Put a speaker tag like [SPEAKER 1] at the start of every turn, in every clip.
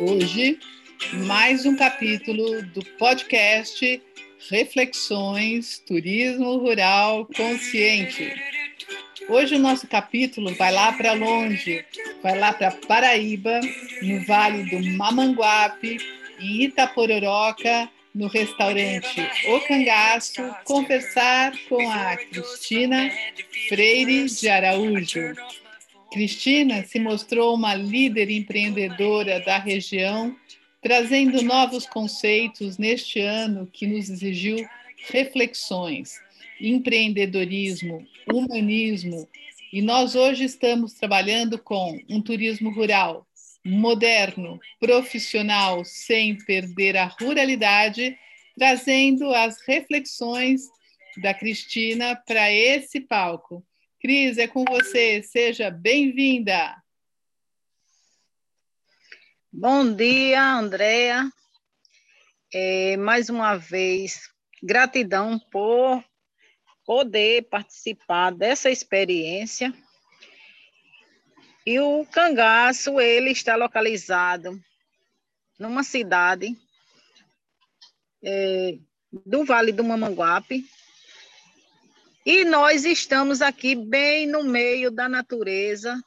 [SPEAKER 1] Hoje, mais um capítulo do podcast Reflexões Turismo Rural Consciente. Hoje o nosso capítulo vai lá para longe, vai lá para Paraíba, no Vale do Mamanguape, em Itapororoca, no restaurante O Cangaço, conversar com a Cristina Freire de Araújo. Cristina se mostrou uma líder empreendedora da região, trazendo novos conceitos neste ano que nos exigiu reflexões, empreendedorismo, humanismo, e nós hoje estamos trabalhando com um turismo rural moderno, profissional, sem perder a ruralidade, trazendo as reflexões da Cristina para esse palco. Cris, é com você. Seja bem-vinda.
[SPEAKER 2] Bom dia, Andréa. É, mais uma vez, gratidão por poder participar dessa experiência. E o cangaço, ele está localizado numa cidade é, do Vale do Mamanguape, e nós estamos aqui bem no meio da natureza.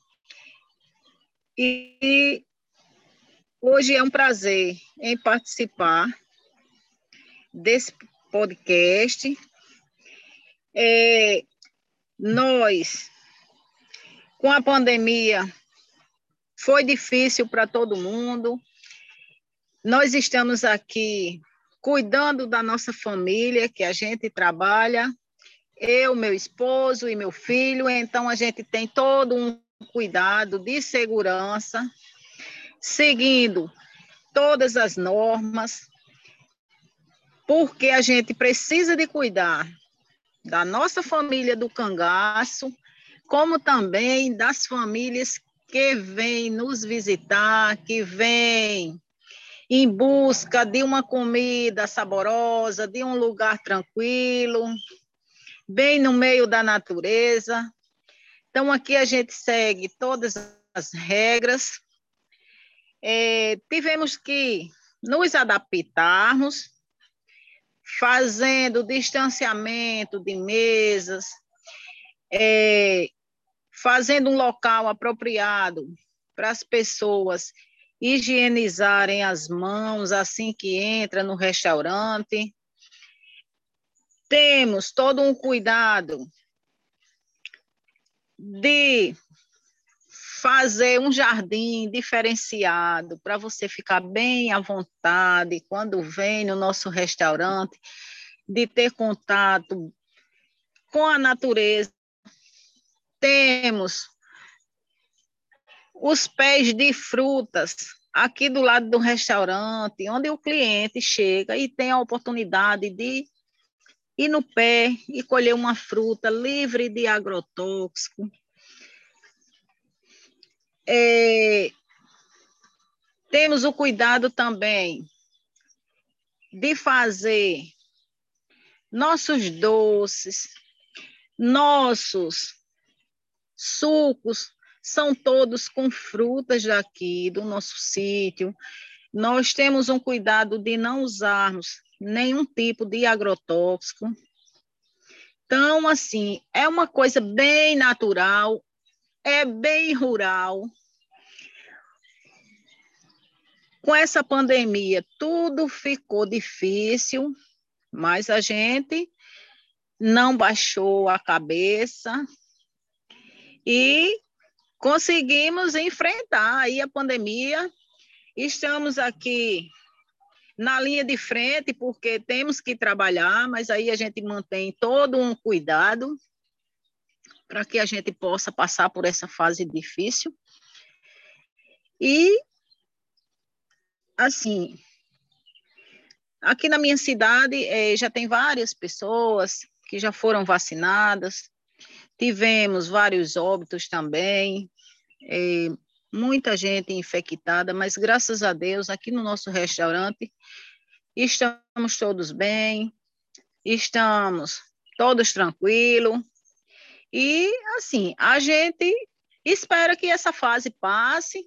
[SPEAKER 2] E hoje é um prazer em participar desse podcast. É, nós, com a pandemia, foi difícil para todo mundo. Nós estamos aqui cuidando da nossa família, que a gente trabalha, eu, meu esposo e meu filho, então a gente tem todo um cuidado de segurança, seguindo todas as normas, porque a gente precisa de cuidar da nossa família do cangaço, como também das famílias que vêm nos visitar, que vêm em busca de uma comida saborosa, de um lugar tranquilo, bem no meio da natureza. Então, aqui a gente segue todas as regras. É, tivemos que nos adaptarmos, fazendo distanciamento de mesas, é, fazendo um local apropriado para as pessoas higienizarem as mãos assim que entra no restaurante. Temos todo um cuidado de fazer um jardim diferenciado para você ficar bem à vontade quando vem no nosso restaurante, de ter contato com a natureza. Temos os pés de frutas aqui do lado do restaurante, onde o cliente chega e tem a oportunidade de ir no pé e colher uma fruta livre de agrotóxico. É, temos o cuidado também de fazer nossos doces, nossos sucos, são todos com frutas daqui, do nosso sítio. Nós temos um cuidado de não usarmos nenhum tipo de agrotóxico. Então, assim, é uma coisa bem natural, é bem rural. Com essa pandemia, tudo ficou difícil, mas a gente não baixou a cabeça e conseguimos enfrentar aí a pandemia. Estamos aqui na linha de frente, porque temos que trabalhar, mas aí a gente mantém todo um cuidado para que a gente possa passar por essa fase difícil. E, assim, aqui na minha cidade eh, já tem várias pessoas que já foram vacinadas, tivemos vários óbitos também, eh, muita gente infectada, mas graças a Deus, aqui no nosso restaurante, estamos todos bem, estamos todos tranquilos. E, assim, a gente espera que essa fase passe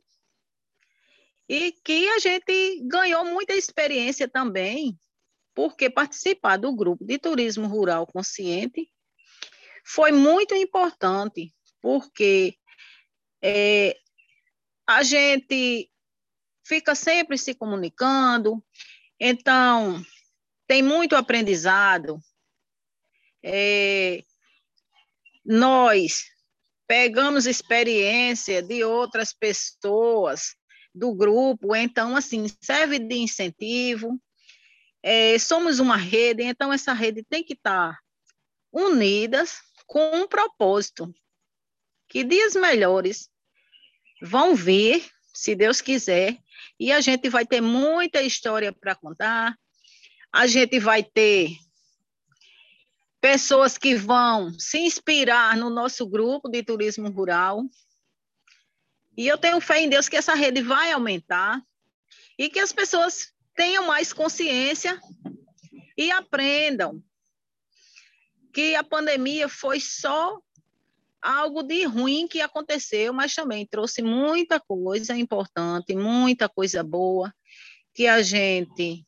[SPEAKER 2] e que a gente ganhou muita experiência também, porque participar do grupo de turismo rural consciente foi muito importante, porque é, a gente fica sempre se comunicando, então tem muito aprendizado. É, nós pegamos experiência de outras pessoas do grupo, então, assim, serve de incentivo. É, somos uma rede, então essa rede tem que estar unidas com um propósito, que dias melhores vão vir, se Deus quiser, e a gente vai ter muita história para contar, a gente vai ter pessoas que vão se inspirar no nosso grupo de turismo rural. E eu tenho fé em Deus que essa rede vai aumentar e que as pessoas tenham mais consciência e aprendam que a pandemia foi só algo de ruim que aconteceu, mas também trouxe muita coisa importante, muita coisa boa que a gente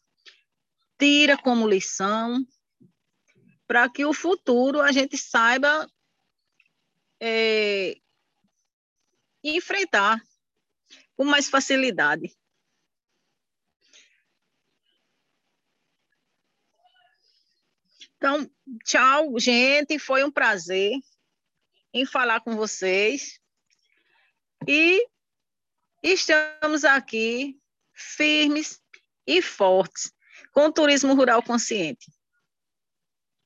[SPEAKER 2] tira como lição para que o futuro a gente saiba é, enfrentar com mais facilidade. Então, tchau, gente. Foi um prazer em falar com vocês. E estamos aqui firmes e fortes com o turismo rural consciente.